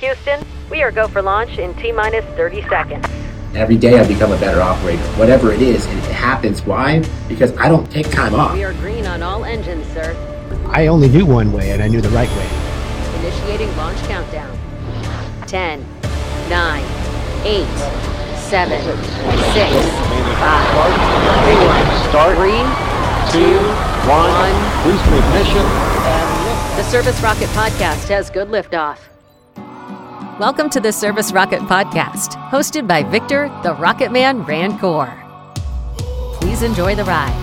Houston, we are go for launch in T minus 30 seconds. Every day I become a better operator, whatever it is, and it happens. Why? Because I don't take time off. We are green on all engines, sir. I only knew one way, and I knew the right way. Initiating launch countdown. 10, 9, 8, 7, 6, 5, 4, 3, 2, 1. Boost ignition. The Service Rocket Podcast has good liftoff. Welcome to the Service Rocket Podcast, hosted by Victor, the Rocket Man Rand Rancour. Please enjoy the ride.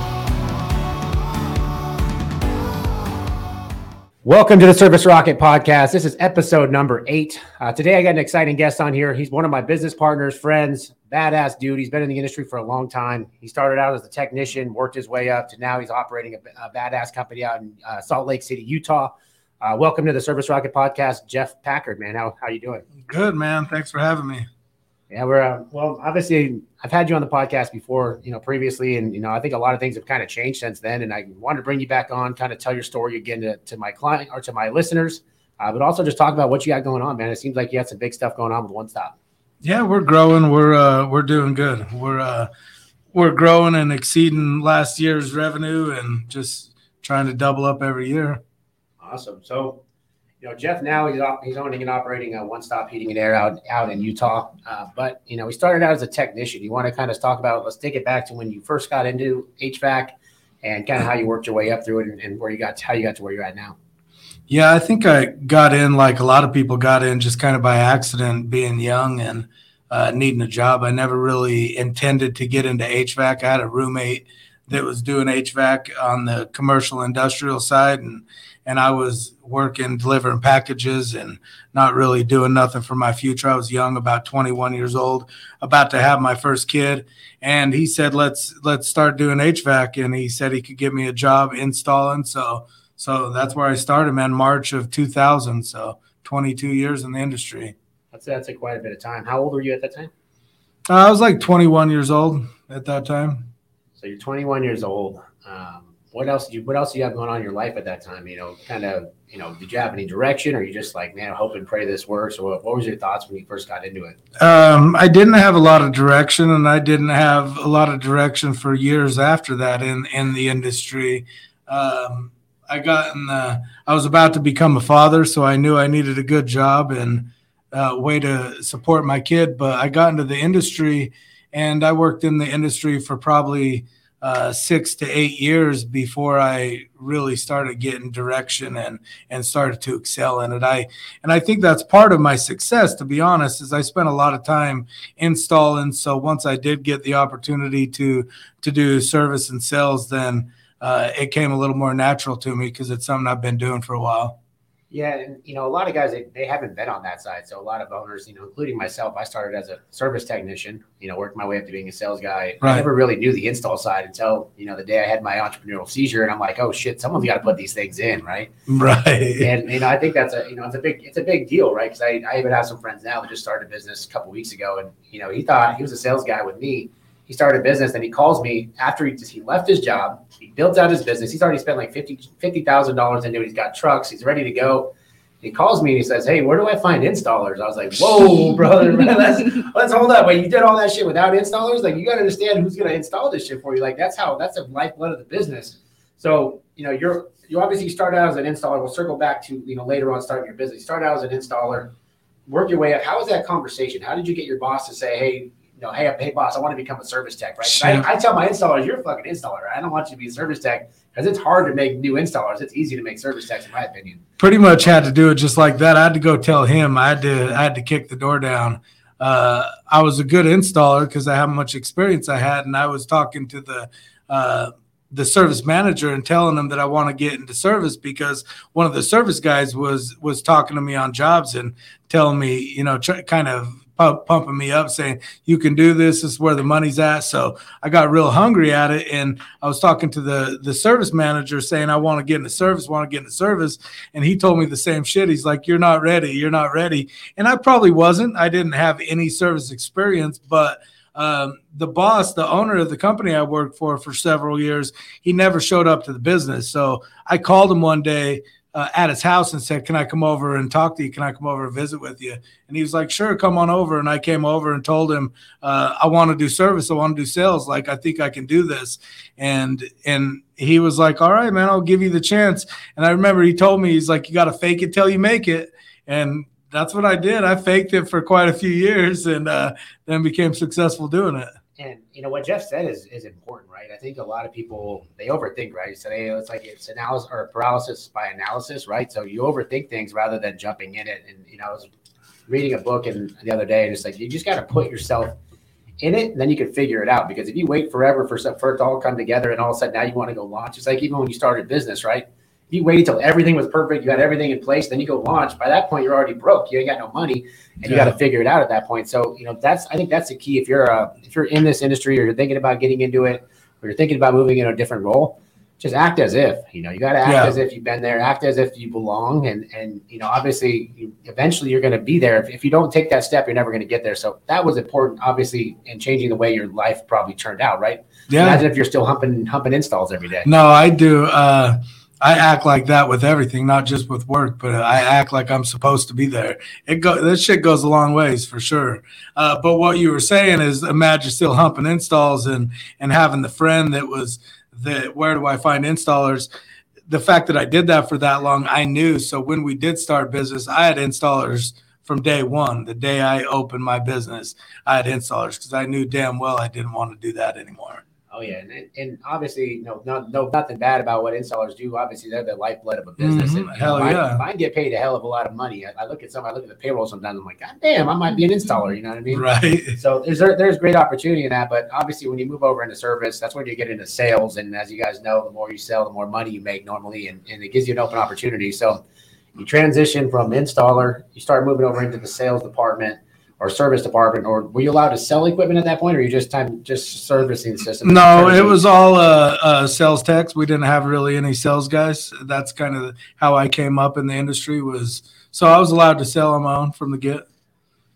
Welcome to the Service Rocket Podcast. This is episode number eight. Uh, today, I got an exciting guest on here. He's one of my business partners, friends, badass dude. He's been in the industry for a long time. He started out as a technician, worked his way up to now he's operating a, a badass company out in uh, Salt Lake City, Utah. Uh, welcome to the Service Rocket Podcast, Jeff Packard. Man, how how you doing? Good, man. Thanks for having me. Yeah, we're uh, well. Obviously, I've had you on the podcast before, you know, previously, and you know, I think a lot of things have kind of changed since then. And I wanted to bring you back on, kind of tell your story again to, to my client or to my listeners, uh, but also just talk about what you got going on, man. It seems like you had some big stuff going on with One Stop. Yeah, we're growing. We're uh, we're doing good. We're uh, we're growing and exceeding last year's revenue, and just trying to double up every year. Awesome. So, you know, Jeff now he's op- he's owning and operating a one stop heating and air out out in Utah. Uh, but you know, he started out as a technician. You want to kind of talk about? Let's take it back to when you first got into HVAC and kind of how you worked your way up through it and, and where you got how you got to where you're at now. Yeah, I think I got in like a lot of people got in just kind of by accident, being young and uh, needing a job. I never really intended to get into HVAC. I had a roommate that was doing HVAC on the commercial industrial side, and and I was working delivering packages and not really doing nothing for my future. I was young, about 21 years old, about to have my first kid, and he said, "Let's let's start doing HVAC," and he said he could give me a job installing. So so that's where I started, man. March of 2000. So 22 years in the industry. That's that's a quite a bit of time. How old were you at that time? Uh, I was like 21 years old at that time. So you're 21 years old. Um, what else? You, what else do you have going on in your life at that time? You know, kind of. You know, did you have any direction, or you just like, man, hope and pray this works? Or what, what was your thoughts when you first got into it? Um, I didn't have a lot of direction, and I didn't have a lot of direction for years after that in in the industry. Um, I got in the. I was about to become a father, so I knew I needed a good job and uh, way to support my kid. But I got into the industry, and I worked in the industry for probably uh, six to eight years before I really started getting direction and and started to excel in it. I and I think that's part of my success. To be honest, is I spent a lot of time installing. So once I did get the opportunity to to do service and sales, then uh, it came a little more natural to me because it's something I've been doing for a while. Yeah, and you know, a lot of guys they, they haven't been on that side. So a lot of owners, you know, including myself, I started as a service technician. You know, worked my way up to being a sales guy. I never really knew the install side until you know the day I had my entrepreneurial seizure, and I'm like, oh shit, someone's got to put these things in, right? Right. And you know, I think that's a you know it's a big it's a big deal, right? Because I, I even have some friends now that just started a business a couple weeks ago, and you know he thought he was a sales guy with me. He started a business, and he calls me after he just he left his job. He built out his business. He's already spent like fifty fifty thousand dollars into it. He's got trucks. He's ready to go. He calls me and he says, "Hey, where do I find installers?" I was like, "Whoa, brother, man, let's let's hold up. Wait, you did all that shit without installers? Like, you got to understand who's going to install this shit for you. Like, that's how that's the lifeblood of the business. So, you know, you're you obviously start out as an installer. We'll circle back to you know later on starting your business. You started out as an installer, work your way up. How was that conversation? How did you get your boss to say, "Hey, you know, hey, hey, boss, I want to become a service tech"? Right? 'Cause I, I tell my installers, "You're a fucking installer. I don't want you to be a service tech because it's hard to make new installers. It's easy to make service techs, in my opinion." Pretty much had to do it just like that. I had to go tell him. I had to. I had to kick the door down. Uh, I was a good installer because I have much experience I had, and I was talking to the. Uh, the service manager and telling them that I want to get into service because one of the service guys was was talking to me on jobs and telling me, you know, tr- kind of pump, pumping me up, saying you can do this. This is where the money's at. So I got real hungry at it, and I was talking to the the service manager saying I want to get into service, want to get into service, and he told me the same shit. He's like, "You're not ready. You're not ready," and I probably wasn't. I didn't have any service experience, but um, the boss, the owner of the company I worked for for several years, he never showed up to the business. So I called him one day uh, at his house and said, "Can I come over and talk to you? Can I come over and visit with you?" And he was like, "Sure, come on over." And I came over and told him, uh, "I want to do service. I want to do sales. Like I think I can do this." And and he was like, "All right, man, I'll give you the chance." And I remember he told me, he's like, "You got to fake it till you make it." And that's what I did. I faked it for quite a few years and uh, then became successful doing it. And you know what Jeff said is is important, right? I think a lot of people they overthink, right? He said, "Hey, it's like it's analysis or paralysis by analysis, right?" So you overthink things rather than jumping in it. And you know, I was reading a book and the other day, and it's like you just got to put yourself in it, and then you can figure it out. Because if you wait forever for for it to all come together, and all of a sudden now you want to go launch, it's like even when you started business, right? You waited till everything was perfect, you had everything in place, then you go launch. By that point, you're already broke. You ain't got no money, and you got to figure it out at that point. So, you know, that's I think that's the key. If you're uh, if you're in this industry, or you're thinking about getting into it, or you're thinking about moving in a different role, just act as if you know you got to act yeah. as if you've been there, act as if you belong, and and you know, obviously, you, eventually, you're going to be there. If, if you don't take that step, you're never going to get there. So that was important, obviously, in changing the way your life probably turned out. Right? Yeah. Imagine if you're still humping humping installs every day. No, I do. Uh, I act like that with everything, not just with work, but I act like I'm supposed to be there. It go this shit goes a long ways for sure. Uh, but what you were saying is, imagine still humping installs and and having the friend that was that. Where do I find installers? The fact that I did that for that long, I knew. So when we did start business, I had installers from day one. The day I opened my business, I had installers because I knew damn well I didn't want to do that anymore. Oh yeah, and, and obviously, no, no, no, nothing bad about what installers do. Obviously, they're the lifeblood of a business. Mm-hmm. And, hell know, yeah, I, I get paid a hell of a lot of money. I, I, look at some, I look at the payroll sometimes. I'm like, God damn, I might be an installer. You know what I mean? Right. So there's there's great opportunity in that, but obviously, when you move over into service, that's when you get into sales. And as you guys know, the more you sell, the more money you make normally, and, and it gives you an open opportunity. So you transition from installer, you start moving over into the sales department or service department, or were you allowed to sell equipment at that point, or you just time just servicing the system? No, it was all uh, uh, sales techs. We didn't have really any sales guys. That's kind of how I came up in the industry. Was so I was allowed to sell on my own from the get.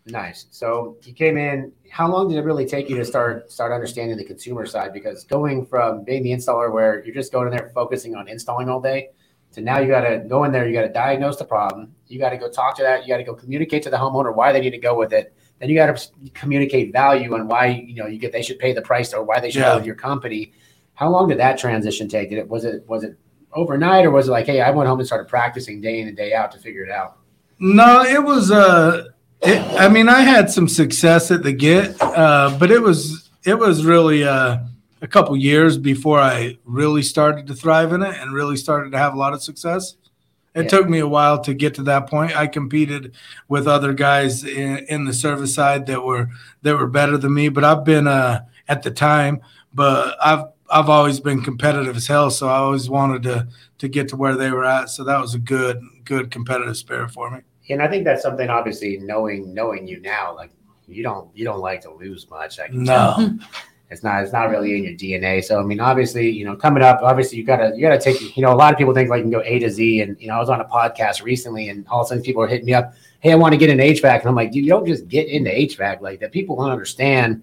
Nice. So you came in. How long did it really take you to start start understanding the consumer side? Because going from being the installer, where you're just going in there focusing on installing all day, to now you got to go in there, you got to diagnose the problem, you got to go talk to that, you got to go communicate to the homeowner why they need to go with it. Then you got to communicate value and why you know you get they should pay the price or why they should yeah. go with your company. How long did that transition take? Did it was it was it overnight or was it like, hey, I went home and started practicing day in and day out to figure it out? No, it was uh it, I mean, I had some success at the get, uh, but it was it was really uh a couple years before I really started to thrive in it and really started to have a lot of success. It yeah. took me a while to get to that point. I competed with other guys in, in, the service side that were that were better than me, but I've been uh, at the time. But I've I've always been competitive as hell, so I always wanted to to get to where they were at. So that was a good good competitive spirit for me. And I think that's something obviously knowing knowing you now, like you don't you don't like to lose much. I can no. It's not it's not really in your DNA. So I mean, obviously, you know, coming up, obviously you gotta you gotta take you know, a lot of people think like you can go A to Z. And you know, I was on a podcast recently and all of a sudden people are hitting me up, hey, I want to get into HVAC. And I'm like, you don't just get into HVAC like that. People don't understand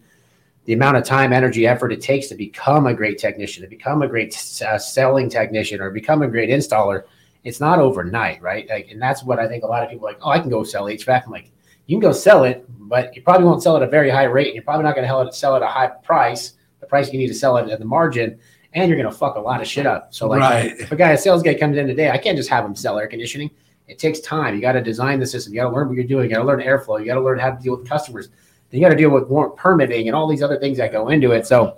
the amount of time, energy, effort it takes to become a great technician, to become a great uh, selling technician, or become a great installer. It's not overnight, right? Like, and that's what I think a lot of people like. Oh, I can go sell HVAC. I'm like, you can go sell it, but you probably won't sell it at a very high rate. And you're probably not going to sell it at a high price, the price you need to sell it at the margin, and you're going to fuck a lot of shit up. So, like, right. if a guy, a sales guy comes in today, I can't just have him sell air conditioning. It takes time. You got to design the system. You got to learn what you're doing. You got to learn airflow. You got to learn how to deal with customers. Then you got to deal with warrant permitting and all these other things that go into it. So,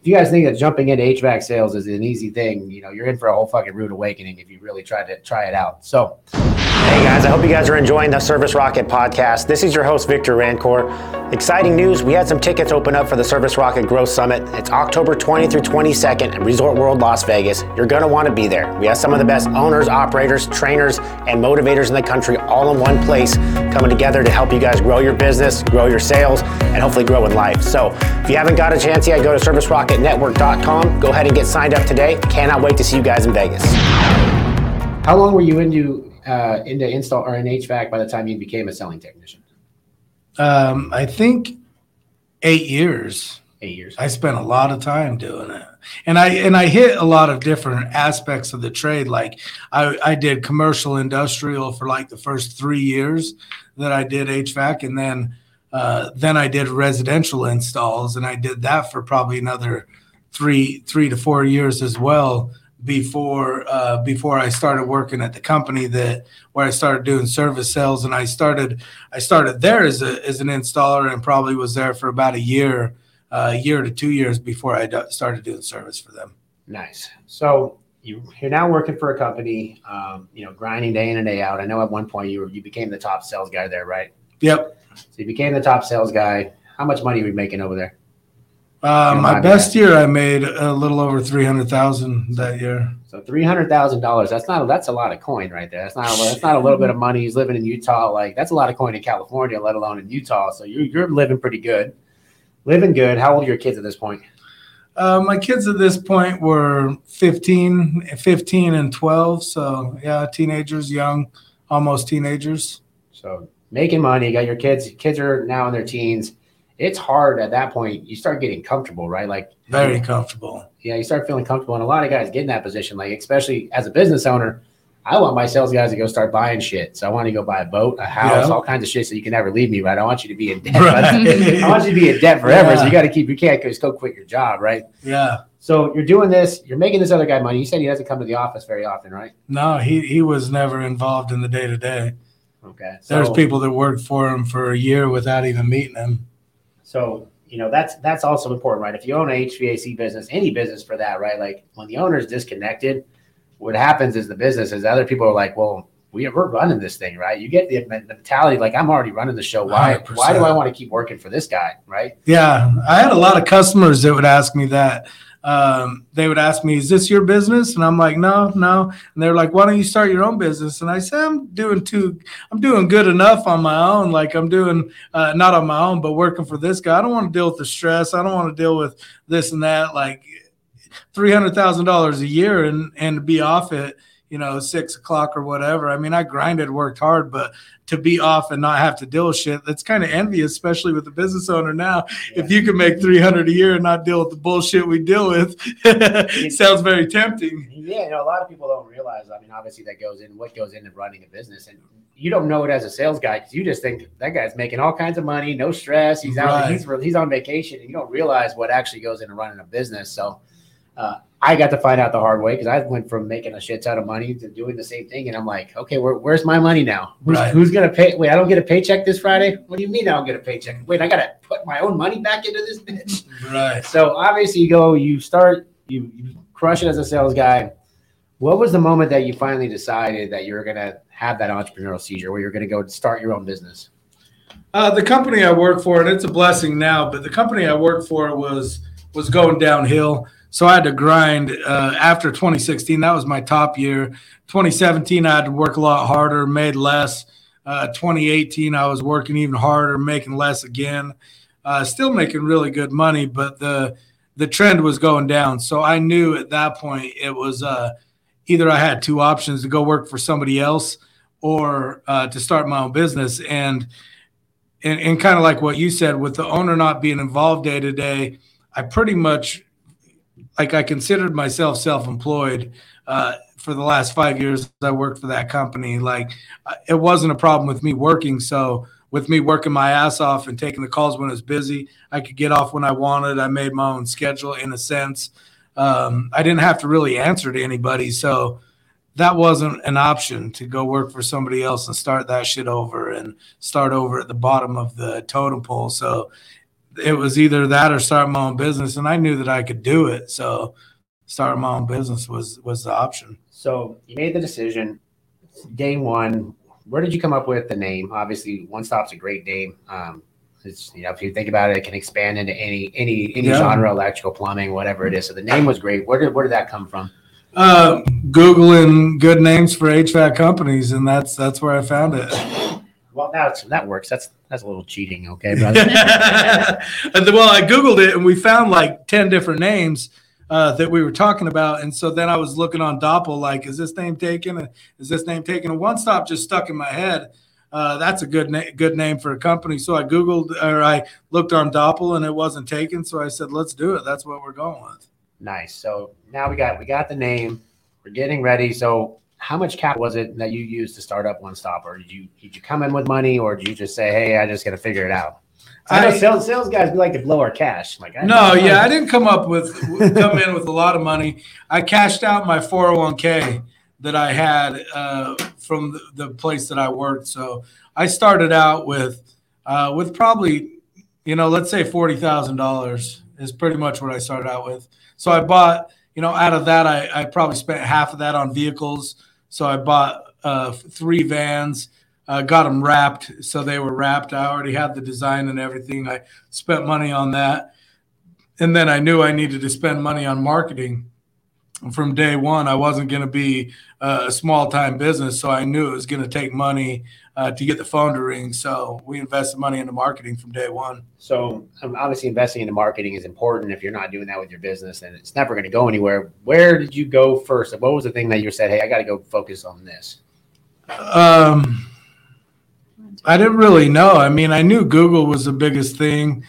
if you guys think that jumping into HVAC sales is an easy thing, you know, you're in for a whole fucking rude awakening if you really try to try it out. So, Hey guys, I hope you guys are enjoying the Service Rocket podcast. This is your host, Victor Rancour. Exciting news, we had some tickets open up for the Service Rocket Growth Summit. It's October 20 through 22nd at Resort World Las Vegas. You're going to want to be there. We have some of the best owners, operators, trainers, and motivators in the country all in one place coming together to help you guys grow your business, grow your sales, and hopefully grow in life. So if you haven't got a chance yet, go to servicerocketnetwork.com. Go ahead and get signed up today. Cannot wait to see you guys in Vegas. How long were you into uh, into install or in HVAC by the time you became a selling technician? Um, I think eight years. Eight years. I spent a lot of time doing it. And I and I hit a lot of different aspects of the trade. Like I, I did commercial industrial for like the first three years that I did HVAC and then uh, then I did residential installs and I did that for probably another three three to four years as well before uh, before I started working at the company that where I started doing service sales and I started I started there as a as an installer and probably was there for about a year a year to two years before I do- started doing service for them. Nice. So you you're now working for a company, um, you know, grinding day in and day out. I know at one point you were you became the top sales guy there, right? Yep. So you became the top sales guy. How much money were you making over there? Uh, Yeah, my best year, I made a little over three hundred thousand that year. So three hundred thousand dollars. That's not that's a lot of coin right there. That's not that's not a little bit of money. He's living in Utah. Like that's a lot of coin in California, let alone in Utah. So you're you're living pretty good, living good. How old are your kids at this point? Uh, my kids at this point were 15, 15 and 12. So, yeah, teenagers, young, almost teenagers. So making money. You got your kids. Kids are now in their teens. It's hard at that point. You start getting comfortable, right? Like Very comfortable. yeah, you start feeling comfortable. And a lot of guys get in that position, like especially as a business owner. I want my sales guys to go start buying shit. So I want to go buy a boat, a house, Yeah. all kinds of shit, so you can never leave me, right? I want you to be in debt. Right. I want you to be in debt forever. So you got to keep. You can't just go quit your job, right? Yeah. So you're doing this. You're making this other guy money. You said he doesn't come to the office very often, right? No, he, he was never involved in the day to day. Okay. There's people that worked for him for a year without even meeting him. So you know that's that's also important, right? If you own a HVAC business, any business for that, right? Like when the owner is disconnected, what happens is the business is other people are like, well, we, we're running this thing, right? You get the mentality like I'm already running the show. Why? Why do I want to keep working for this guy, right? Yeah, I had a lot of customers that would ask me that. Um, they would ask me, "Is this your business?" And I'm like, "No, no." And they're like, "Why don't you start your own business?" And I said, "I'm doing too. I'm doing good enough on my own. Like I'm doing uh, not on my own, but working for this guy. I don't want to deal with the stress. I don't want to deal with this and that. Like three hundred thousand dollars a year and and be off at you know six o'clock or whatever. I mean, I grinded, worked hard, but to be off and not have to deal with shit, that's kind of envious, especially with the business owner now. If you can make three hundred a year and not deal with the bullshit we deal with, sounds very tempting. Yeah, you know, a lot of people don't realize. I mean, obviously, that goes in what goes into running a business, and you don't know it as a sales guy because you just think that guy's making all kinds of money, no stress. He's out, Right. he's he's on vacation, and you don't realize what actually goes into running a business. So, uh, I got to find out the hard way because I went from making a shit ton of money to doing the same thing, and I'm like, okay, where, where's my money now? Who's, Right. who's gonna pay? Wait, I don't get a paycheck this Friday. What do you mean I don't get a paycheck? Wait, I gotta put my own money back into this bitch. Right. So obviously, you go, you start, you, you crush it as a sales guy. What was the moment that you finally decided that you were gonna have that entrepreneurial seizure, where you're gonna go start your own business? Uh, the company I work for, and it's a blessing now, but the company I worked for was was going downhill. So I had to grind uh, after 2016. That was my top year. 2017, I had to work a lot harder, made less. Uh, 2018, I was working even harder, making less again. Uh, still making really good money, but the the trend was going down. So I knew at that point it was uh, either I had two options to go work for somebody else or uh, to start my own business. And and, and kind of like what you said, with the owner not being involved day to day, I pretty much like I considered myself self-employed uh, for the last five years. I worked for that company. Like uh, it wasn't a problem with me working. So with me working my ass off and taking the calls when I was busy, I could get off when I wanted. I made my own schedule in a sense. Um, I didn't have to really answer to anybody. So that wasn't an option to go work for somebody else and start that shit over and start over at the bottom of the totem pole. So it was either that or start my own business, and I knew that I could do it. So starting my own business was was the option. So you made the decision. Day one, where did you come up with the name? Obviously, One Stop's a great name. Um, it's you know if you think about it, it can expand into any any any Yeah. genre, electrical, plumbing, whatever it is. So the name was great. Where did where did that come from? Uh, Googling good names for HVAC companies, and that's that's where I found it. Well, now it's, that works. That's that's a little cheating, okay, brother. Well, I Googled it and we found like 10 different names uh, that we were talking about. And so then I was looking on DOPL, like, is this name taken? Is this name taken? And one stop just stuck in my head. uh, that's a good na- good name for a company. So I googled or I looked on DOPL and it wasn't taken. So I said, let's do it. That's what we're going with. Nice. So now we got we got the name. We're getting ready. So how much cap was it that you used to start up One Stop, or did you did you come in with money, or did you just say, "Hey, I just got to figure it out"? I know I- sales sales guys we like to blow our cash. Like I No, yeah, I didn't come up with come in with a lot of money. I cashed out my 401k that I had uh, from the, the place that I worked. So I started out with uh, with probably, you know, let's say forty thousand dollars is pretty much what I started out with. So I bought, you know, out of that, I, I probably spent half of that on vehicles. So I bought uh, three vans. Uh, got them wrapped, so they were wrapped. I already had the design and everything. I spent money on that and then I knew I needed to spend money on marketing from day one. I wasn't going to be uh, a small time business, so I knew it was going to take money uh, to get the phone to ring. So we invested money into marketing from day one. So um, obviously, investing into marketing is important. If you're not doing that with your business, and it's never going to go anywhere. Where did you go first? What was the thing that you said, "Hey, I got to go focus on this"? Um, I didn't really know. I mean, I knew Google was the biggest thing.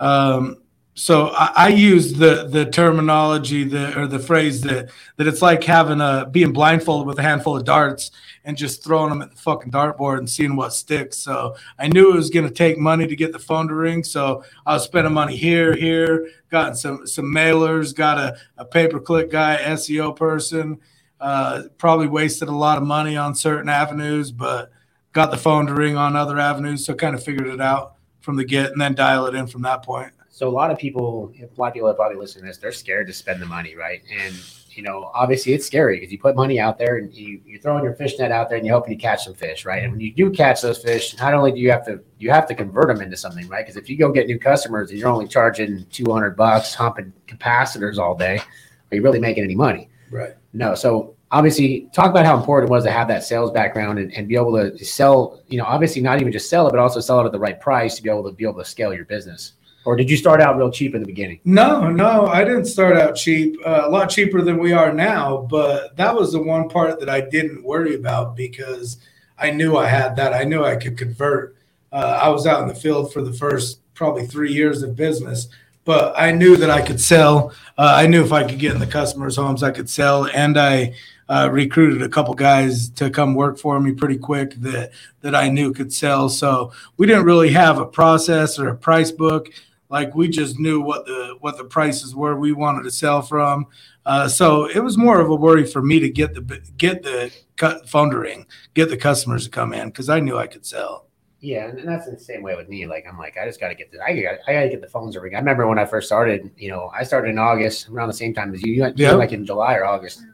Um, so I, I used the the terminology that or the phrase that that it's like having a being blindfolded with a handful of darts and just throwing them at the fucking dartboard and seeing what sticks. So I knew it was to take money to get the phone to ring. So I was spending money here, here, gotten some some mailers, got a, a pay per click guy, SEO person. Uh, probably wasted a lot of money on certain avenues, but got the phone to ring on other avenues. So kind of figured it out from the get and then dial it in from that point. So a lot of people, a lot of people are probably listening to this. They're scared to spend the money, right? And you know, obviously, it's scary because you put money out there and you you're throwing your fish net out there and you're hoping to catch some fish, right? And when you do catch those fish, not only do you have to you have to convert them into something, right? Because if you go get new customers and you're only charging two hundred bucks humping capacitors all day, are you really making any money? Right. No. So obviously, talk about how important it was to have that sales background and, and be able to sell. You know, obviously not even just sell it, but also sell it at the right price to be able to be able to scale your business. Or did you start out real cheap in the beginning? No, no, I didn't start out cheap. Uh, a lot cheaper than we are now, but that was the one part that I didn't worry about because I knew I had that. I knew I could convert. Uh, I was out in the field for the first probably three years of business, but I knew that I could sell. Uh, I knew if I could get in the customers' homes, I could sell, and I uh, recruited a couple guys to come work for me pretty quick that that I knew could sell. So we didn't really have a process or a price book like we just knew what the what the prices were we wanted to sell from uh, so it was more of a worry for me to get the get the to get the customers to come in because i knew i could sell Yeah, and that's the same way with me. Like I'm like, I just got to get the, I got, I got to get the phones to ring. I remember when I first started. You know, I started in August, around the same time as you. You went Yeah. like in July or August.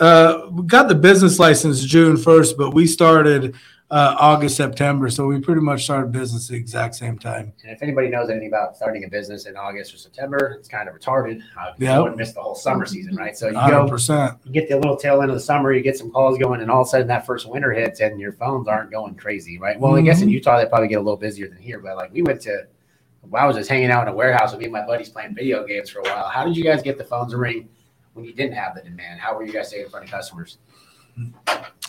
uh, we got the business license june 1st but we started uh, august september so we pretty much started business at the exact same time And if anybody knows anything about starting a business in August or September, it's kind of retarded. Uh, you wouldn't miss the whole summer season, right? So you go, 100% you get the little tail end of the summer, you get some calls going, and all of a sudden that first winter hits, and your phones aren't going crazy, right? Well, I guess in Mhm. Utah they probably get a little busier than here, but like we went to, well, I was just hanging out in a warehouse with me and my buddies playing video games for a while. How did you guys get the phones to ring when you didn't have the demand? How were you guys staying in front of customers?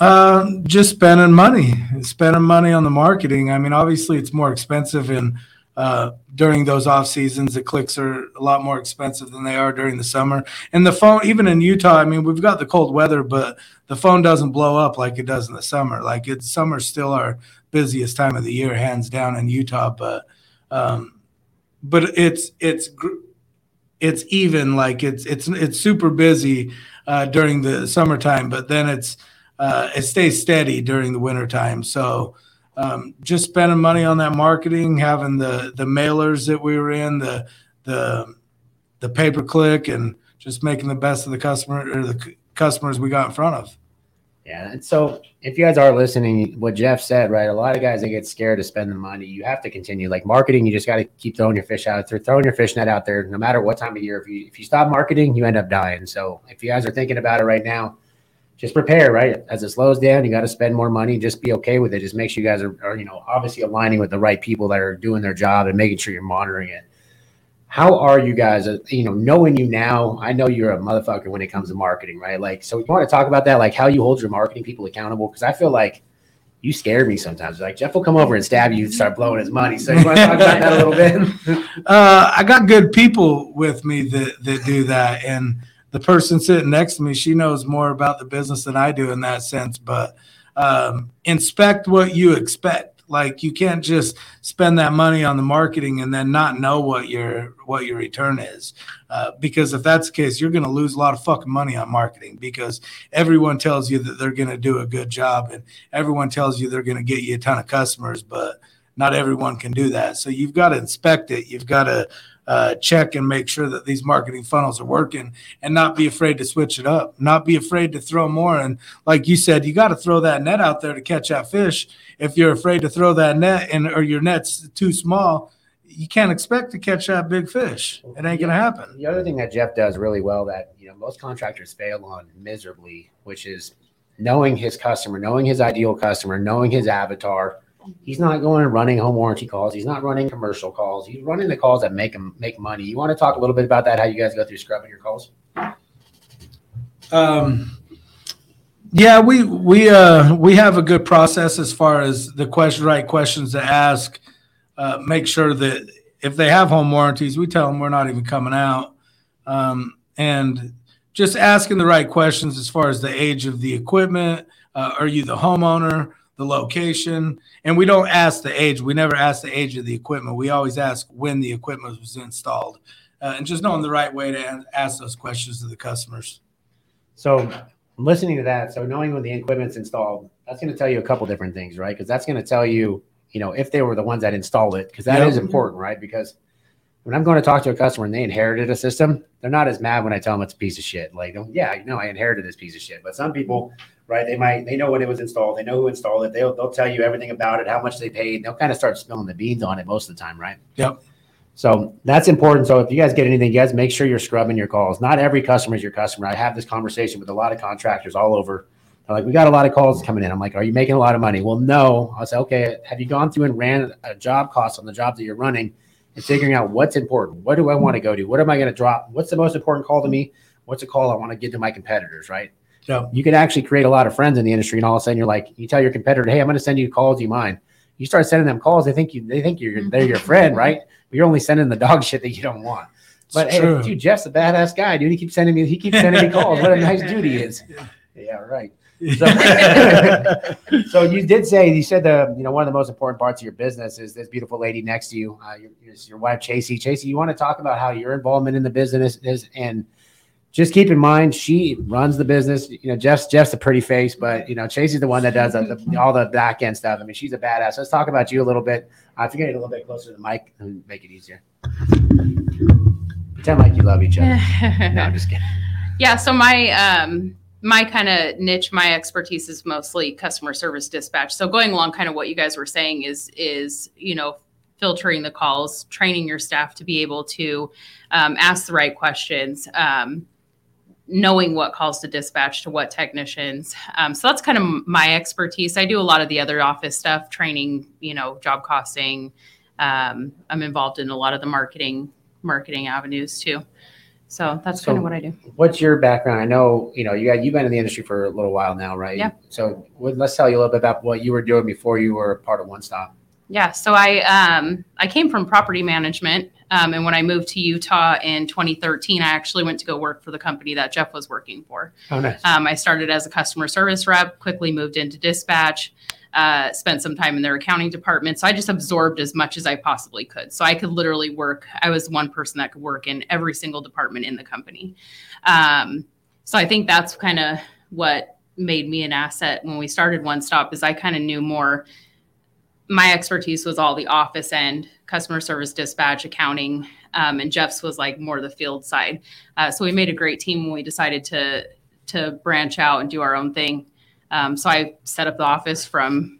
Um, just spending money, spending money on the marketing. I mean, obviously, it's more expensive in uh, during those off seasons. The clicks are a lot more expensive than they are during the summer. And the phone, even in Utah, I mean, we've got the cold weather, but the phone doesn't blow up like it does in the summer. Like it's summer's still our busiest time of the year, hands down in Utah. But um, but it's it's it's even like it's it's it's super busy uh, during the summertime, but then it's uh, it stays steady during the wintertime. So um, just spending money on that marketing, having the the mailers that we were in, the the the pay per click, and just making the best of the customer or the c- customers we got in front of. Yeah. And so if you guys are listening, what Jeff said, right? A lot of guys they get scared to spend the money. You have to continue. Like marketing, you just got to keep throwing your fish out there, throwing your fish net out there, no matter what time of year. If you if you stop marketing, you end up dying. So if you guys are thinking about it right now, just prepare, right? As it slows down, you got to spend more money. Just be okay with it. Just make sure you guys are, are, you know, obviously aligning with the right people that are doing their job and making sure you're monitoring it. How are you guys, uh, you know, knowing you now? I know you're a motherfucker when it comes to marketing, right? Like, so you want to talk about that, like how you hold your marketing people accountable? Because I feel like you scare me sometimes. Like Jeff will come over and stab you and start blowing his money. So you want to talk about that a little bit? uh, I got good people with me that that do that, and the person sitting next to me, she knows more about the business than I do in that sense. But um, inspect what you expect. Like you can't just spend that money on the marketing and then not know what your what your return is, uh, because if that's the case, you're going to lose a lot of fucking money on marketing because everyone tells you that they're going to do a good job and everyone tells you they're going to get you a ton of customers, but not everyone can do that. So you've got to inspect it. You've got to uh, check and make sure that these marketing funnels are working and not be afraid to switch it up, not be afraid to throw more. And like you said, you got to throw that net out there to catch that fish. If you're afraid to throw that net and or your net's too small, you can't expect to catch that big fish. It ain't gonna happen. The other thing that Jeff does really well that you know most contractors fail on miserably, which is knowing his customer, knowing his ideal customer, knowing his avatar. He's not going and running home warranty calls. He's not running commercial calls. He's running the calls that make him make money. You want to talk a little bit about that? How you guys go through scrubbing your calls? Um, yeah, we we uh we have a good process as far as the question right questions to ask. Uh, make sure that if they have home warranties, we tell them we're not even coming out, um, and just asking the right questions as far as the age of the equipment. Uh, are you the homeowner? The location, and we don't ask the age. We never ask the age of the equipment. We always ask when the equipment was installed, uh, and just knowing the right way to ask those questions to the customers. So listening to that, so knowing when the equipment's installed, that's going to tell you a couple different things, right? Because that's going to tell you, you know, if they were the ones that installed it, because that Yep. is important, right? Because when I'm going to talk to a customer and they inherited a system, they're not as mad when I tell them it's a piece of shit. Like, yeah, you know, I inherited this piece of shit. But some people, right? They might they know when it was installed, they know who installed it. They'll they'll tell you everything about it, how much they paid. They'll kind of start spilling the beans on it most of the time, right? Yep. So that's important. So if you guys get anything, you guys make sure you're scrubbing your calls. Not every customer is your customer. I have this conversation with a lot of contractors all over. They're like, we got a lot of calls coming in. I'm like, are you making a lot of money? Well, no. I'll say, okay, have you gone through and ran a job cost on the job that you're running and figuring out what's important? What do I want to go to? What am I going to drop? What's the most important call to me? What's a call I want to get to my competitors, right? Yep. You can actually create a lot of friends in the industry, and all of a sudden you're like, you tell your competitor, hey, I'm going to send you calls. Do you mind? You start sending them calls. They think you, they think you're, they're your friend, right? But you're only sending the dog shit that you don't want. But hey, dude, Jeff's a badass guy, dude. He keeps sending me, he keeps sending me calls. What a nice dude he is. Yeah, right. So, so you did say you said the you know one of the most important parts of your business is this beautiful lady next to you, uh, your, your your wife Chacie. Chacie, you want to talk about how your involvement in the business is, and just keep in mind she runs the business. You know, Jeff's Jeff's a pretty face, but you know Chacie's the one that does the, the, all the back end stuff. I mean, she's a badass. Let's talk about you a little bit. Uh, if you get a little bit closer to the mic, and make it easier. Pretend like you love each other. no, I'm just kidding. Yeah, so my um my kind of niche, my expertise is mostly customer service dispatch. So going along kind of what you guys were saying is is, you know, filtering the calls, training your staff to be able to um, ask the right questions, um, knowing what calls to dispatch to what technicians. Um, so that's kind of my expertise. I do a lot of the other office stuff, training, you know, job costing. Um, I'm involved in a lot of the marketing marketing avenues too. So that's kind of what I do. What's your background? I know you know you got you've been in the industry for a little while now, right? Yeah. So let's tell you a little bit about what you were doing before you were part of One Stop. Yeah, so I um, I came from property management, um, and when I moved to Utah in 2013, I actually went to go work for the company that Jeff was working for. Oh, nice. Um, I started as a customer service rep, quickly moved into dispatch, uh, spent some time in their accounting department. So I just absorbed as much as I possibly could. So I could literally work. I was one person that could work in every single department in the company. Um, so I think that's kind of what made me an asset when we started One Stop. Is I kind of knew more. My expertise was all the office end, customer service, dispatch, accounting, um, and Jeff's was like more the field side. Uh, so we made a great team when we decided to to branch out and do our own thing. Um, so I set up the office from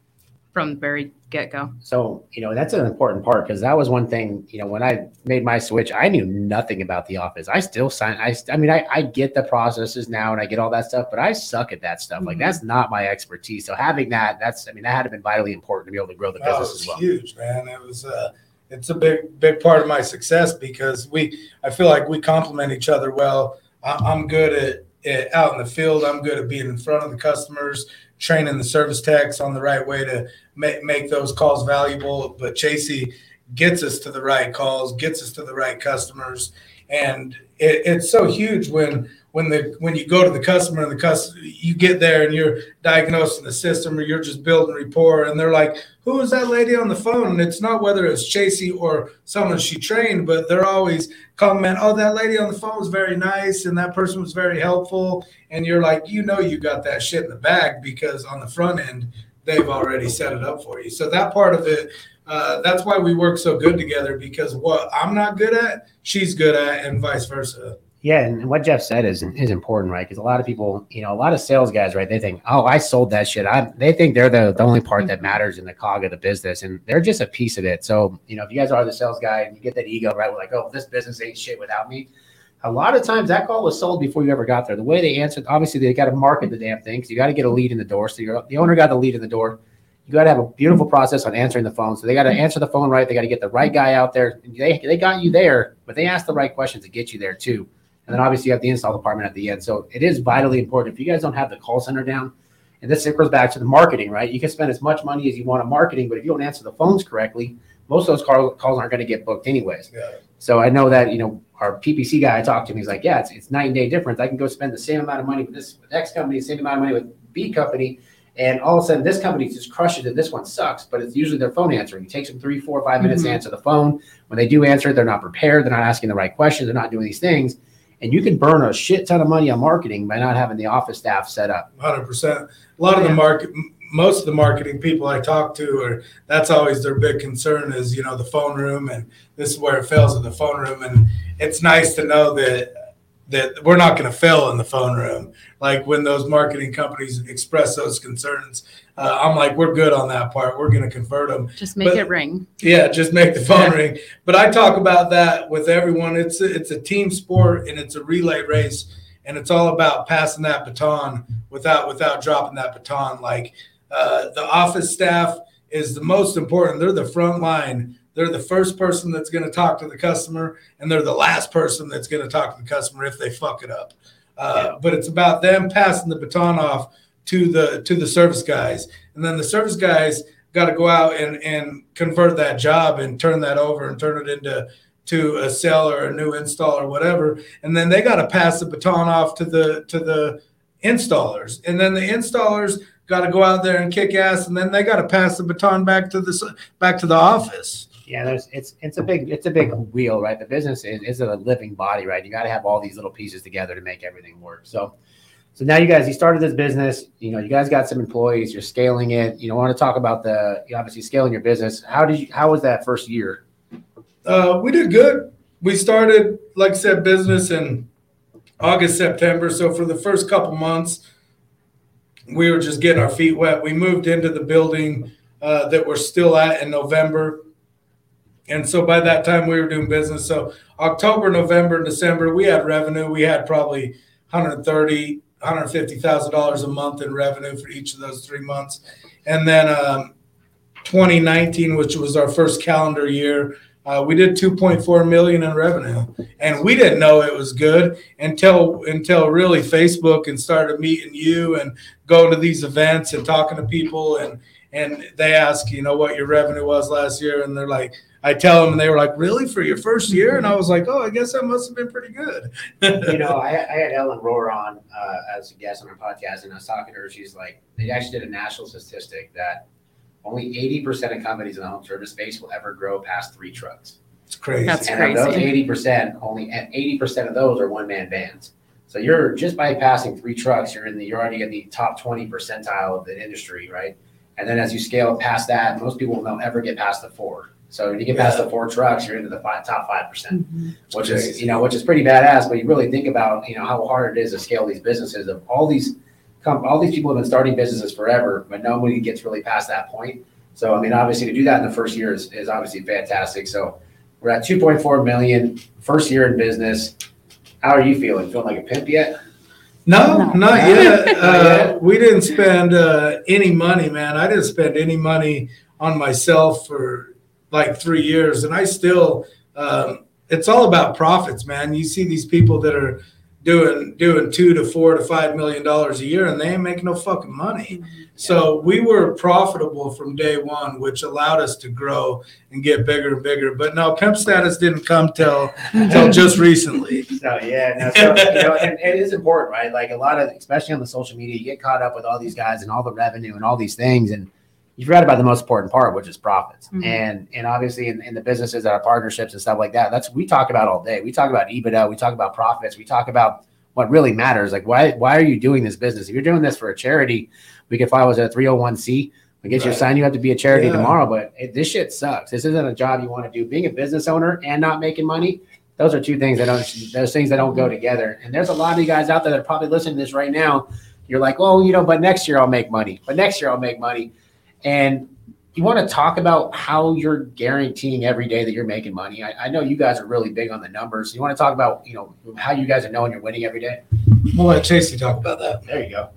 from the very get go. So you know that's an important part because that was one thing. You know when I made my switch, I knew nothing about the office. I still sign. I I mean I, I get the processes now and I get all that stuff, but I suck at that stuff. Like Mhm. that's not my expertise. So having that, that's I mean that had to been vitally important to be able to grow the Oh, business it's as well. huge, man. It was uh it's a big big part of my success because we I feel like we complement each other well. I, I'm good at, at out in the field. I'm good at being in front of the customers training the service techs on the right way to make, make those calls valuable. But Chacie gets us to the right calls, gets us to the right customers, and it, it's so huge when when the when you go to the customer and the customer you get there and you're diagnosing the system or you're just building rapport and they're like who is that lady on the phone and it's not whether it's Chacie or someone she trained but they're always comment oh that lady on the phone was very nice and that person was very helpful and you're like you know you got that shit in the bag because on the front end they've already set it up for you so that part of it uh, that's why we work so good together because what I'm not good at she's good at and vice versa yeah, and what Jeff said is is important, right? Because a lot of people, you know, a lot of sales guys, right? They think, oh, I sold that shit. I they think they're the, the only part that matters in the cog of the business, and they're just a piece of it. So, you know, if you guys are the sales guy and you get that ego, right? We're like, oh, this business ain't shit without me. A lot of times that call was sold before you ever got there. The way they answered, obviously, they got to market the damn thing. So you got to get a lead in the door. So you're, the owner got the lead in the door. You got to have a beautiful process on answering the phone. So they got to answer the phone right. They got to get the right guy out there. They, they got you there, but they asked the right questions to get you there too. And then obviously you have the install department at the end. So it is vitally important. If you guys don't have the call center down, and this goes back to the marketing, right? You can spend as much money as you want on marketing, but if you don't answer the phones correctly, most of those call, calls aren't going to get booked anyways. Yeah. So I know that, you know, our PPC guy I talked to him, he's like, yeah, it's, it's night and day difference. I can go spend the same amount of money with this with X company, same amount of money with B company. And all of a sudden, this company just crushes it. This one sucks, but it's usually their phone answering. It takes them three, four, five minutes to Mhm. answer the phone. When they do answer it, they're not prepared. They're not asking the right questions. They're not doing these things. And you can burn a shit ton of money on marketing by not having the office staff set up. Hundred percent. A lot of the market, m- most of the marketing people I talk to are that's always their big concern is you know the phone room and this is where it fails in the phone room and it's nice to know that that we're not going to fail in the phone room. Like when those marketing companies express those concerns, uh, I'm like we're good on that part. We're going to convert them. Just make But- it ring. Yeah, just make the phone Yeah. ring. But I talk about that with everyone. It's a, it's a team sport and it's a relay race, and it's all about passing that baton without without dropping that baton. Like uh, the office staff is the most important. They're the front line. They're the first person that's going to talk to the customer, and they're the last person that's going to talk to the customer if they fuck it up. Uh, Yeah. But it's about them passing the baton off to the to the service guys, and then the service guys got to go out and and convert that job and turn that over and turn it into to a sale or a new install or whatever and then they got to pass the baton off to the to the installers and then the installers got to go out there and kick ass and then they got to pass the baton back to the back to the office Yeah, there's it's it's a big it's a big wheel, right? The business is, is a living body, right? You got to have all these little pieces together to make everything work. So, so now you guys, you started this business. You know, you guys got some employees. You're scaling it. You know, want to talk about the you obviously scaling your business. How did you? How was that first year? uh, we did good we started like i said business in august september so for the first couple months we were just getting our feet wet. We moved into the building uh, that we're still at in november. And so by that time we were doing business. So october november and december we had revenue. We had probably 130 150000 dollars a month in revenue for each of those three months. And then um, 2019 which was our first calendar year uh, we did 2.4 million in revenue and we didn't know it was good until until really facebook and started meeting you and going to these events and talking to people. And and they ask you know what your revenue was last year? And they're like i tell them and they were like really? For your first year? And i was like oh i guess that must have been pretty good. You know, I, I had Ellen Rohr on uh, as a guest on our podcast, and I was talking to her. She's like, they actually did a national statistic that only 80% of companies in the home service space will ever grow past three trucks. it's crazy That's and of those crazy. eighty percent, only eighty percent of those are one man bands. So you're just by passing three trucks, you're in the you're already in the top twenty percentile of the industry, right? And then as you scale past that, most people don't ever get past the four. So when you get past the four trucks, you're into the five, top five percent, mm-hmm. which is you know which is pretty badass. But you really think about you know how hard it is to scale these businesses. Of all these, com- all these people have been starting businesses forever, but nobody gets really past that point. So I mean, obviously, to do that in the first year is, is obviously fantastic. So we're at 2.4 million, first year in business. How are you feeling? Feeling like a pimp yet? No, No. not yet. Not Uh, we didn't spend uh, any money, man. I didn't spend any money on myself for like three years, and I still. Um, it's all about profits, man. You see these people that are doing doing two to four to five million dollars a year, and they ain't making no fucking money. Mm-hmm. So we were profitable from day one, which allowed us to grow and get bigger and bigger. But no, pimp status didn't come till till just recently. So yeah, no, so, you know, and, and it is important, right? Like a lot of, especially on the social media, you get caught up with all these guys and all the revenue and all these things, and you forgot about the most important part, which is profits. Mhm. And and obviously in, in the businesses that are partnerships and stuff like that, that's we talk about all day. We talk about EBITDA, we talk about profits, we talk about what really matters. Like why why are you doing this business? If you're doing this for a charity, we could file as a 301c. We get you a Right. sign, you have to be a charity Yeah. tomorrow, but it, this shit sucks. This isn't a job you want to do. Being a business owner and not making money, those are two things that don't those things that don't go together. And there's a lot of you guys out there that are probably listening to this right now. You're like, oh, you know, but next year I'll make money. But next year I'll make money. And you want to talk about how you're guaranteeing every day that you're making money. I, I know you guys are really big on the numbers. You want to talk about, you know, how you guys are knowing you're winning every day. We'll let Chacie talk about that. There you go.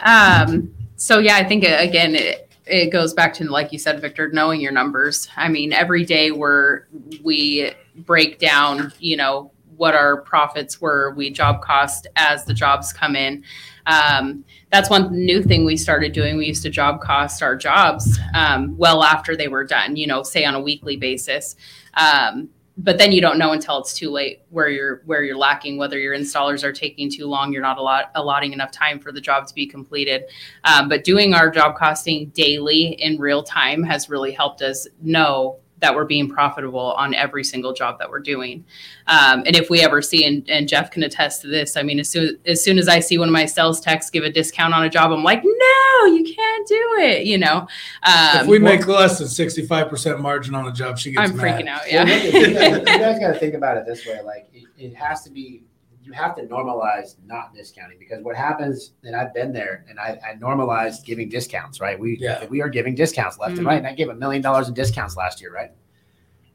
Um, so yeah, I think uh, again, it, it goes back to like you said, Victor, knowing your numbers. I mean, every day we're we break down, you know, what our profits were, we job cost as the jobs come in. Um, that's one new thing we started doing. We used to job cost our jobs um, well after they were done, you know, say on a weekly basis. Um, but then you don't know until it's too late where you're where you're lacking whether your installers are taking too long you're not a lot allotting enough time for the job to be completed um, but doing our job costing daily in real time has really helped us know that we're being profitable on every single job that we're doing um, and if we ever see and, and jeff can attest to this i mean as soon as soon as i see one of my sales techs give a discount on a job i'm like no you can't do it you know um, if we make less than sixty five percent margin on a job, she gets i'm mad. freaking out yeah look, you guys, you guys got to think about it this way. Like it, it has to be, you have to normalize not discounting because what happens, and I've been there, and I, I normalized giving discounts. Right, we Yeah. we are giving discounts left Mhm. and right, and I gave a million dollars in discounts last year. Right,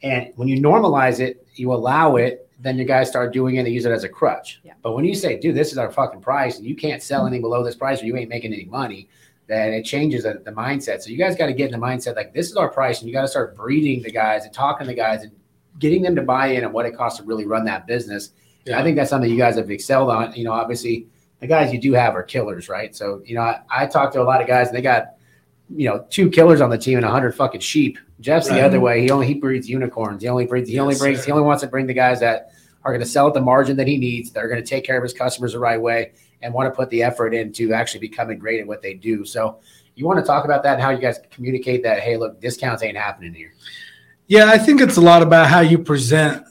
and when you normalize it, you allow it. Then your guys start doing it and use it as a crutch. Yeah. But when you say, "Dude, this is our fucking price," and you can't sell any below this price, or you ain't making any money, then it changes the, the mindset. So you guys got to get in the mindset like this is our price, and you got to start breeding the guys and talking to the guys and getting them to buy in and what it costs to really run that business. And I think that's something you guys have excelled on. You know, obviously the guys you do have are killers, right? So you know, I, I talked to a lot of guys and they got you know two killers on the team and a hundred fucking sheep. Jeff's Right. the other way. He only he breeds unicorns. He only breeds. He only Yes, brings. sir. He only wants to bring the guys that are going to sell at the margin that he needs. That are going to take care of his customers the right way and want to put the effort into actually becoming great at what they do. So you want to talk about that and how you guys communicate that? Hey, look, discounts ain't happening here. Yeah, I think it's a lot about how you present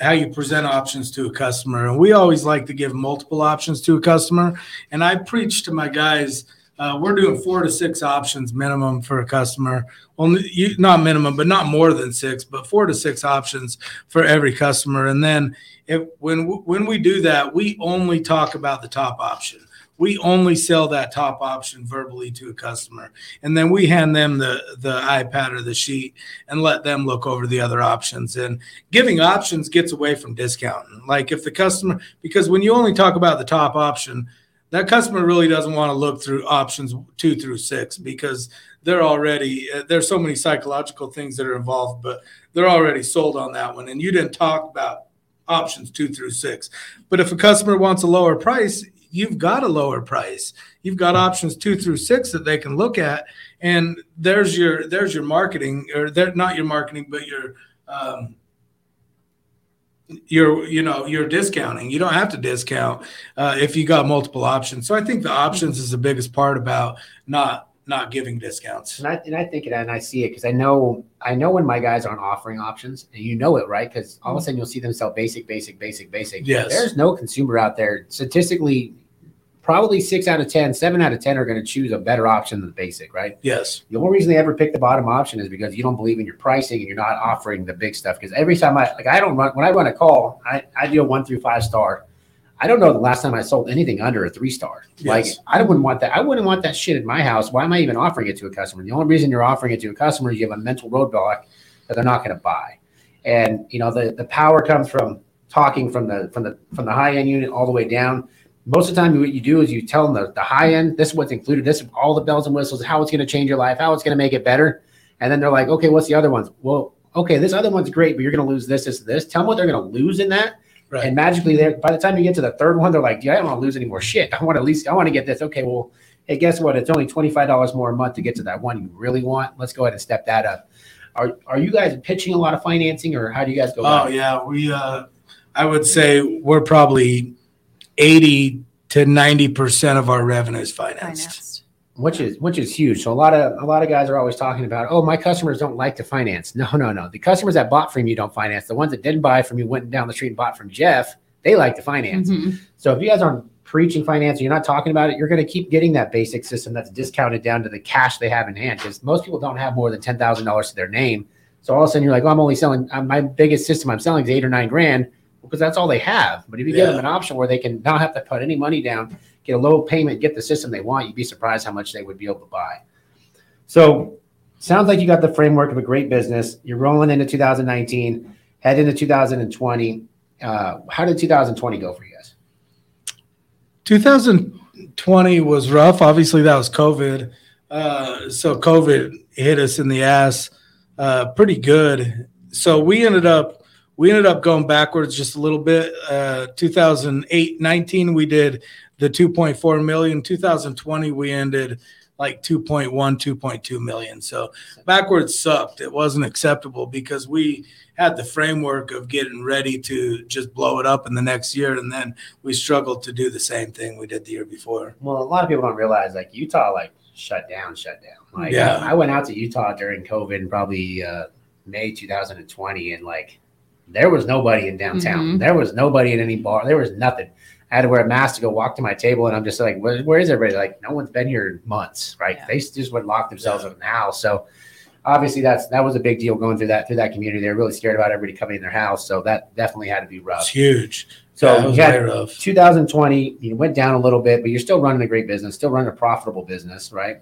how you present options to a customer, and we always like to give multiple options to a customer. And I preach to my guys, uh, we're doing four to six options minimum for a customer. Well, you, not minimum, but not more than six, but four to six options for every customer. And then if when when we do that, we only talk about the top option. We only sell that top option verbally to a customer, and then we hand them the the iPad or the sheet and let them look over the other options. And giving options gets away from discounting. Like if the customer, because when you only talk about the top option, that customer really doesn't want to look through options two through six because they're already, uh, there's so many psychological things that are involved, but they're already sold on that one. And you didn't talk about options two through six. But if a customer wants a lower price, you've got a lower price. You've got options two through six that they can look at. And there's your there's your marketing or they're not your marketing but your um your you know your discounting. You don't have to discount uh, if you got multiple options. So i think the options is the biggest part about not not giving discounts And I, and I think it and I see it because I know I know when my guys aren't offering options and you know it right because all of a sudden you'll see them sell basic basic basic basic. Yes. There's no consumer out there statistically. Probably six out of ten, seven out of ten are going to choose a better option than the basic, right? yes The only reason they ever pick the bottom option is because you don't believe in your pricing and you're not offering the big stuff. Because every time I like I don't run when I run a call, I, I do a one through five star. I don't know the last time I sold anything under a three star. Like I wouldn't want that. I wouldn't want that shit in my house. Why am I even offering it to a customer? The only reason you're offering it to a customer is you have a mental roadblock that they're not going to buy. And you know the the power comes from talking from the from the from the high end unit all the way down. Most of the time, what you do is you tell them the, the high end, this is what's included, this is all the bells and whistles, how it's going to change your life, how it's going to make it better. And then they're like, okay, what's the other ones? Well, okay, this other one's great, but you're going to lose this, this, this. Tell them what they're going to lose in that. Right. And magically, they by the time you get to the third one, they're like, "Yeah, I don't want to lose any more shit. I want to at least I want to get this." Okay, well, hey, guess what? It's only twenty five dollars more a month to get to that one you really want. Let's go ahead and step that up. Are are you guys pitching a lot of financing, or how do you guys go? Oh about it? yeah, we. Uh, I would say we're probably eighty to ninety percent of our revenue is financed. Financed. Which is which is huge. So a lot of a lot of guys are always talking about, oh, my customers don't like to finance. No, no, no. The customers that bought from you don't finance. The ones that didn't buy from you went down the street and bought from Jeff. They like to finance. Mhm. So if you guys aren't preaching finance, you're not talking about it, you're going to keep getting that basic system that's discounted down to the cash they have in hand. Because most people don't have more than ten thousand dollars to their name. So all of a sudden you're like, oh, I'm only selling uh, my biggest system I'm selling is eight or nine grand because that's all they have. But if you give them an option where they can not have to put any money down, get a low payment, get the system they want, you'd be surprised how much they would be able to buy. So sounds like you got the framework of a great business. You're rolling into 2019, head into 2020. Uh, how did 2020 go for you guys? 2020 was rough. Obviously, that was COVID. Uh, so COVID hit us in the ass uh, pretty good. So we ended up we ended up going backwards just a little bit. Uh, 2008 19 we did the 2.4 million. 2020 we ended like 2.1 2.2 million. So backwards sucked. It wasn't acceptable because we had the framework of getting ready to just blow it up in the next year and then we struggled to do the same thing we did the year before. Well, a lot of people don't realize like Utah like shut down, shut down. Like Yeah. I went out to Utah during COVID in probably uh, May 2020, and like there was nobody in downtown. Mhm. There was nobody in any bar. There was nothing. I had to wear a mask to go walk to my table, and I'm just like, where, where is everybody? Like, no one's been here in months, right? Yeah. They just would lock themselves up in the house. So obviously, that's that was a big deal going through that through that community. They're really scared about everybody coming in their house, so that definitely had to be It's rough. huge. So Yeah, it you was had very rough. 2020, you went down a little bit, but you're still running a great business, still running a profitable business, right?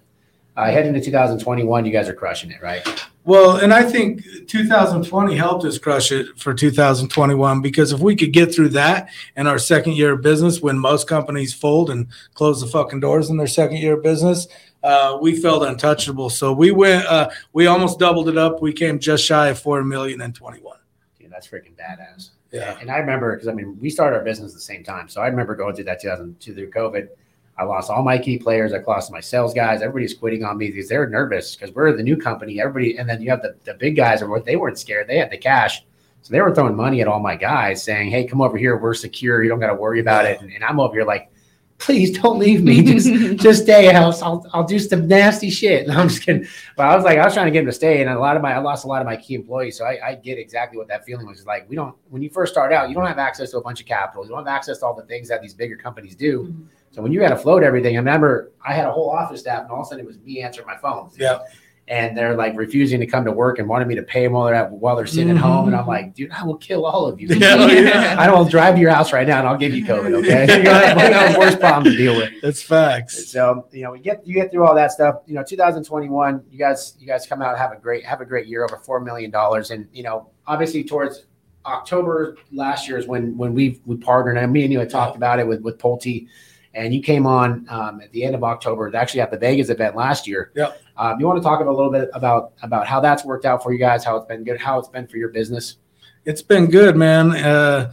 Uh, heading into 2021, you guys are crushing it, right? Well, and I think 2020 helped us crush it for 2021 because if we could get through that in our second year of business, when most companies fold and close the fucking doors in their second year of business, uh, we felt untouchable. So we went, uh, we almost doubled it up. We came just shy of four million in 21. Dude, that's freaking badass. Yeah. And I remember because I mean, we started our business at the same time, so I remember going through that 2002 through COVID. I lost all my key players. I lost my sales guys. Everybody's quitting on me because they're nervous because we're the new company. Everybody, and then you have the, the big guys, or what they weren't scared. They had the cash. So they were throwing money at all my guys saying, Hey, come over here. We're secure. You don't got to worry about it. And, and I'm over here like, please don't leave me. Just, just stay else. I'll, I'll do some nasty shit. I'm just kidding. But I was like, I was trying to get him to stay. And a lot of my, I lost a lot of my key employees. So I, I get exactly what that feeling was It's like. We don't, when you first start out, you don't have access to a bunch of capital. You don't have access to all the things that these bigger companies do. Mhm. So when you got to float everything, I remember I had a whole office staff and all of a sudden it was me answering my phone. Yeah. And they're like refusing to come to work and wanted me to pay them while they're at, while they're sitting at mm-hmm. home. And I'm like, dude, I will kill all of you. Yeah, yeah. I will drive to your house right now and I'll give you COVID. Okay. You're gonna have, you're gonna have worse problem to deal with. That's facts. So you know, we get you get through all that stuff. You know, 2021, you guys you guys come out have a great have a great year, over four million dollars, and you know, obviously towards October last year is when when we we partnered, and me and you had talked about it with with Pulte, and you came on um, at the end of October, actually at the Vegas event last year. Yep. Um, you want to talk a little bit about about how that's worked out for you guys, how it's been good, how it's been for your business. It's been good, man. Uh,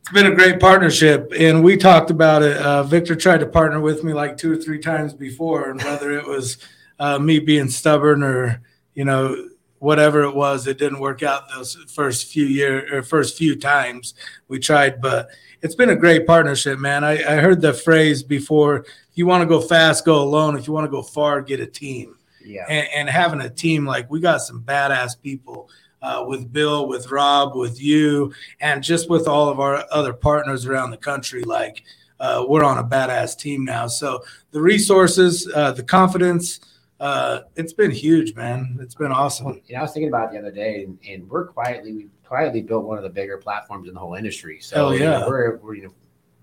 it's been a great partnership, and we talked about it. Uh, Victor tried to partner with me like two or three times before, and whether it was uh, me being stubborn or you know whatever it was, it didn't work out those first few year or first few times we tried. But it's been a great partnership, man. I, I heard the phrase before: if you want to go fast, go alone. If you want to go far, get a team Yeah. and, and having a team like we got some badass people uh, with Bill, with Rob, with you, and just with all of our other partners around the country. Like uh, we're on a badass team now. So the resources, uh, the confidence, uh, it's been huge, man. It's been awesome. You know, I was thinking about it the other day, and, and we're quietly we quietly built one of the bigger platforms in the whole industry. So Hell you know, yeah. we're we're you know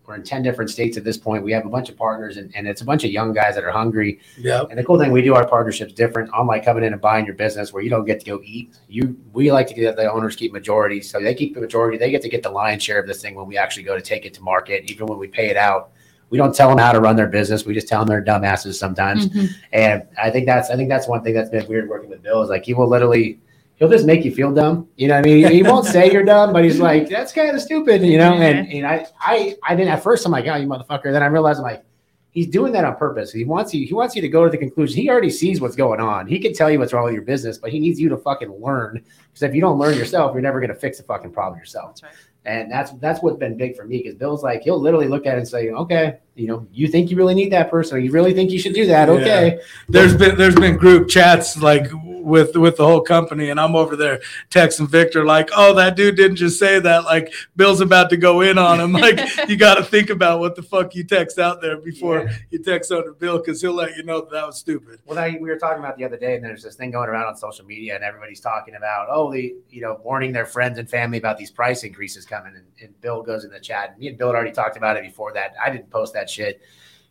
we're in ten different states at this point. We have a bunch of partners, and, and it's a bunch of young guys that are hungry. Yeah. And the cool thing we do our partnerships different. Unlike coming in and buying your business, where you don't get to go eat, you we like to get the owners keep majority, so they keep the majority. They get to get the lion's share of this thing when we actually go to take it to market. Even when we pay it out, we don't tell them how to run their business. We just tell them they're dumbasses sometimes. Mhm. And I think that's I think that's one thing that's been weird working with Bill is like he will literally he'll just make you feel dumb. You know what I mean? He won't say you're dumb, but he's like, that's kind of stupid, you know? And, and I, I, I didn't at first, I'm like, oh, you motherfucker. Then I realized I'm like, he's doing that on purpose. He wants you, he wants you to go to the conclusion. He already sees what's going on. He can tell you what's wrong with your business, but he needs you to fucking learn. Because if you don't learn yourself, you're never going to fix the fucking problem yourself. That's right. And that's that's what's been big for me because Bill's like he'll literally look at it and say, okay, you know, you think you really need that person, or you really think you should do that, okay? there's been there's been group chats like with with the whole company and i'm over there texting victor like oh that dude didn't just say that like bill's about to go in on him like you got to think about what the fuck you text out there before Yeah. you text on to bill because he'll let you know that, that was stupid Well, I, we were talking about the other day, and there's this thing going around on social media, and everybody's talking about, oh, the you know, warning their friends and family about these price increases coming. And, and Bill goes in the chat. And me and Bill had already talked about it before that. I didn't post that shit.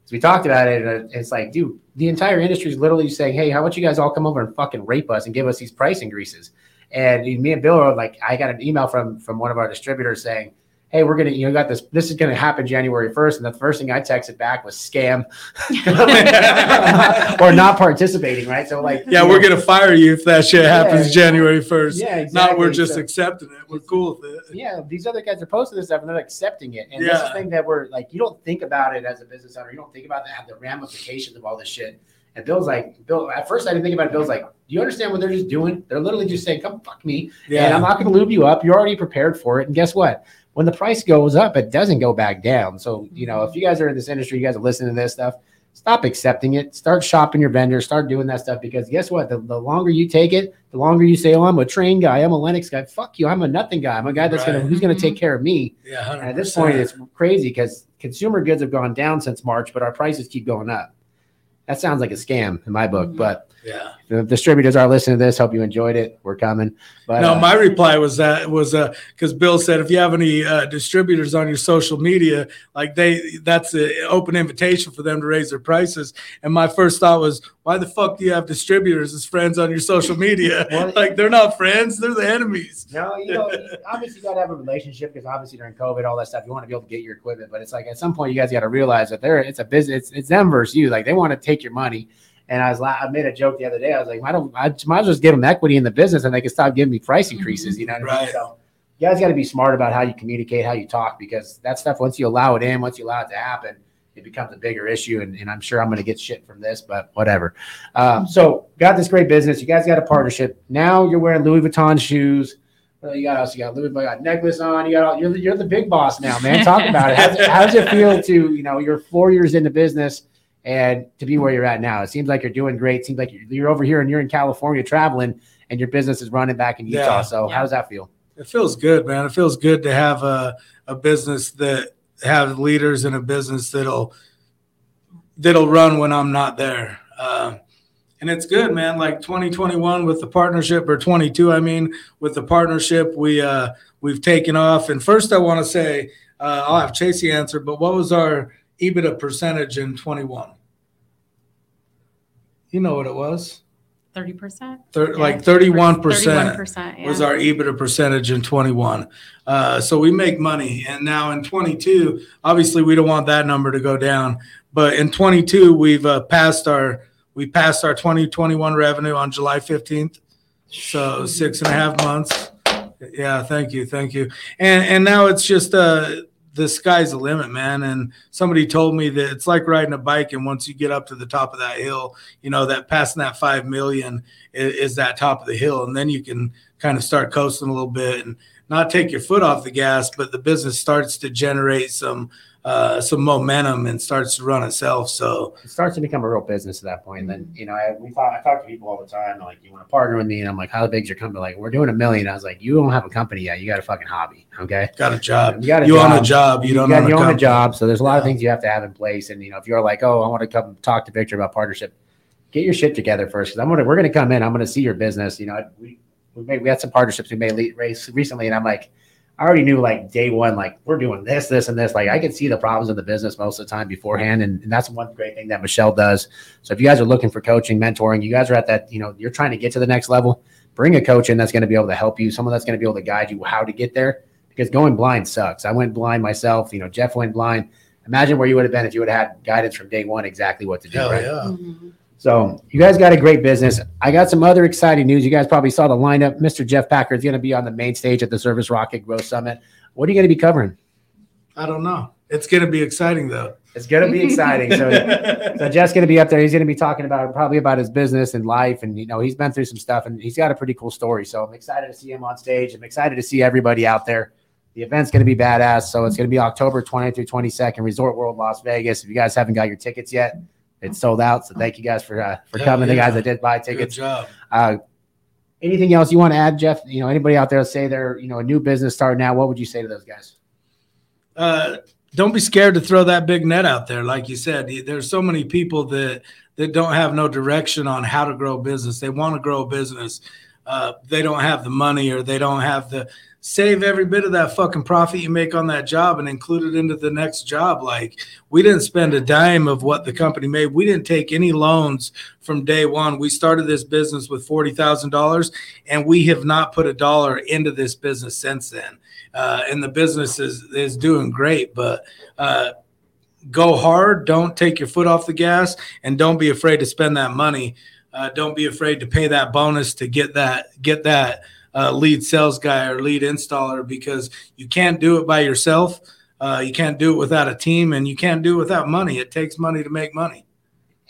So we talked about it, and it's like, dude, the entire industry is literally saying, hey, how about you guys all come over and fucking rape us and give us these price increases? And me and Bill are like, I got an email from from one of our distributors saying, hey, we're gonna, you know, got this. This is gonna happen January first, and the first thing I texted back was scam, or not participating, right? So like, yeah we're know, gonna fire you if that shit happens Yeah. january 1st Yeah, not we're just So- accepting it we're cool with it yeah, these other guys are posting this stuff and they're accepting it. And this is the thing that we're like, you don't think about it as a business owner. You don't think about that, the ramifications of all this shit. And Bill's like, Bill, at first I didn't think about it. Bill's like, do you understand what they're just doing? They're literally just saying, come fuck me. And I'm not going to lube you up. You're already prepared for it. And guess what? When the price goes up, it doesn't go back down. So, you know, if you guys are in this industry, you guys are listening to this stuff, stop accepting it. Start shopping your vendors. Start doing that stuff because guess what? The, the longer you take it, the longer you say, oh, I'm a Trane guy. I'm a Lennox guy. Fuck you. I'm a nothing guy. I'm a guy that's gonna who's going to take care of me. yeah And at this point, it's crazy because consumer goods have gone down since March, but our prices keep going up. That sounds like a scam in my book, Mhm. but yeah the distributors are listening to this. Hope you enjoyed it. We're coming. But no, uh, my reply was that was uh because Bill said if you have any uh, distributors on your social media, like they that's an open invitation for them to raise their prices. And my first thought was, why the fuck do you have distributors as friends on your social media? Well, like they're not friends, they're the enemies. No, you know, obviously you got to have a relationship because obviously during COVID, all that stuff, you want to be able to get your equipment. But it's like at some point, you guys got to realize that they're it's a business. It's, it's them versus you. Like they want to take your money. And I was like, I made a joke the other day. I was like, I don't. I might as well just give them equity in the business, and they can stop giving me price increases. You know what I mean? Right. So you guys got to be smart about how you communicate, how you talk, because that stuff once you allow it in, once you allow it to happen, it becomes a bigger issue. And, and I'm sure I'm going to get shit from this, but whatever. Um, so got this great business. You guys got a partnership. Now you're wearing Louis Vuitton shoes. You got also got Louis Vuitton got necklace on. You got all, you're the, you're the big boss now, man. Talk about it. How's, how does it feel to you know you're four years into business and to be where you're at now? It seems like you're doing great. It seems like you're, you're over here and you're in California traveling, and your business is running back in Utah. Yeah. So Yeah. how does that feel? It feels good, man. It feels good to have a, a business that have leaders in a business that'll that'll run when I'm not there. Uh, and it's good, man. Like 2021 with the partnership, or 22, I mean, with the partnership, we uh, we've taken off. And first, I want to say uh, I'll have Chacie answer, but what was our EBITDA percentage in 21? You know what it was? Thirty percent. Thir- Like 31 Thirty-one percent. was our EBITDA percentage in 21. Uh, so we make money. And now in 22, obviously we don't want that number to go down. But in 22, we've uh, passed our we passed our 2021 revenue on July 15th. So six and a half months. Yeah, thank you, thank you. And and now it's just uh the sky's the limit, man. And somebody told me that it's like riding a bike, and once you get up to the top of that hill, you know that passing that five million is, is that top of the hill, and then you can kind of start coasting a little bit and not take your foot off the gas, but the business starts to generate some uh, some momentum and starts to run itself. So it starts to become a real business at that point. And then, you know, I, we talk, I talk to people all the time. Like, you want to partner with me? And I'm like, how big's your company? Like, we're doing a million. I was like, you don't have a company yet. You got a fucking hobby. Okay. got a job. You got a You job. own a job. You don't got- own a you own a job. So there's a lot of things you have to have in place. And, you know, if you're like, oh, I want to come talk to Victor about partnership, get your shit together first. Cause I'm going to, we're going to come in. I'm going to see your business. You know, we, we made, we had some partnerships we made recently. And I'm like, I already knew like day one, like we're doing this, this, and this. Like I could see the problems in the business most of the time beforehand. And, and that's one great thing that Michelle does. So if you guys are looking for coaching, mentoring, you guys are at that, you know, you're trying to get to the next level, bring a coach in that's going to be able to help you, someone that's going to be able to guide you how to get there. Because going blind sucks. I went blind myself. You know, Jeff went blind. Imagine where you would have been if you would have had guidance from day one exactly what to do. Hell right? yeah. Mm-hmm. So you guys got a great business. I got some other exciting news. You guys probably saw the lineup. Mr. Jeff Packard is going to be on the main stage at the Service Rocket Growth Summit. What are you going to be covering? I don't know. It's going to be exciting though. It's going to be exciting. So, so Jeff's going to be up there. He's going to be talking about probably about his business and life, and you know he's been through some stuff, and he's got a pretty cool story. So I'm excited to see him on stage. I'm excited to see everybody out there. The event's going to be badass. So it's going to be October 20th through 22nd, Resort World Las Vegas. If you guys haven't got your tickets yet, it's sold out. So thank you guys for uh, for coming. The guys that did buy tickets. Good job. Uh, anything else you want to add, Jeff? You know, anybody out there say they're you know a new business starting out? What would you say to those guys? uh, don't be scared to throw that big net out there. Like you said, there's so many people that that don't have no direction on how to grow a business. They want to grow a business. Uh, they don't have the money or they don't have the save every bit of that fucking profit you make on that job and include it into the next job. Like we didn't spend a dime of what the company made. We didn't take any loans from day one. We started this business with forty thousand dollars, and we have not put a dollar into this business since then. Uh, and the business is is doing great, but. Uh, go hard. Don't take your foot off the gas, and don't be afraid to spend that money. Uh, don't be afraid to pay that bonus to get that get that uh, lead sales guy or lead installer because you can't do it by yourself. Uh, you can't do it without a team, and you can't do it without money. It takes money to make money.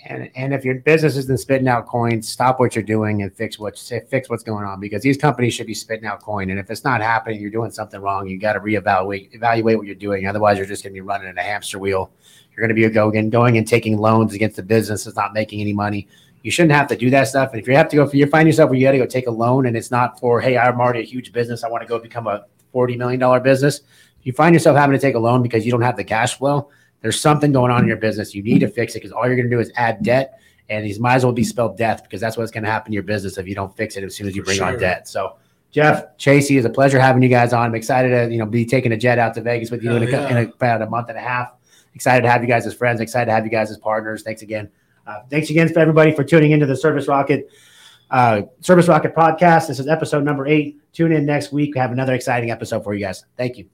And and if your business isn't spitting out coins, stop what you're doing and fix what fix what's going on because these companies should be spitting out coin. And if it's not happening, you're doing something wrong. You got to reevaluate evaluate what you're doing. Otherwise, you're just going to be running in a hamster wheel. You're going to be going going and taking loans against the business that's not making any money. You shouldn't have to do that stuff. And if you have to go, if you find yourself where you got to go take a loan and it's not for, hey, I'm already a huge business. I want to go become a $40 million business. If you find yourself having to take a loan because you don't have the cash flow, there's something going on in your business. You need to fix it because all you're going to do is add debt. And these might as well be spelled death because that's what's going to happen in your business if you don't fix it as soon as you bring on debt. So, Jeff, Chacie, it's a pleasure having you guys on. I'm excited to you know be taking a jet out to Vegas with you in, a, Hell in yeah. about a month and a half. Excited to have you guys as friends. Excited to have you guys as partners. Thanks again. Uh, thanks again for everybody for tuning into the Service Rocket uh, Service Rocket podcast. This is episode number eight. Tune in next week. We have another exciting episode for you guys. Thank you.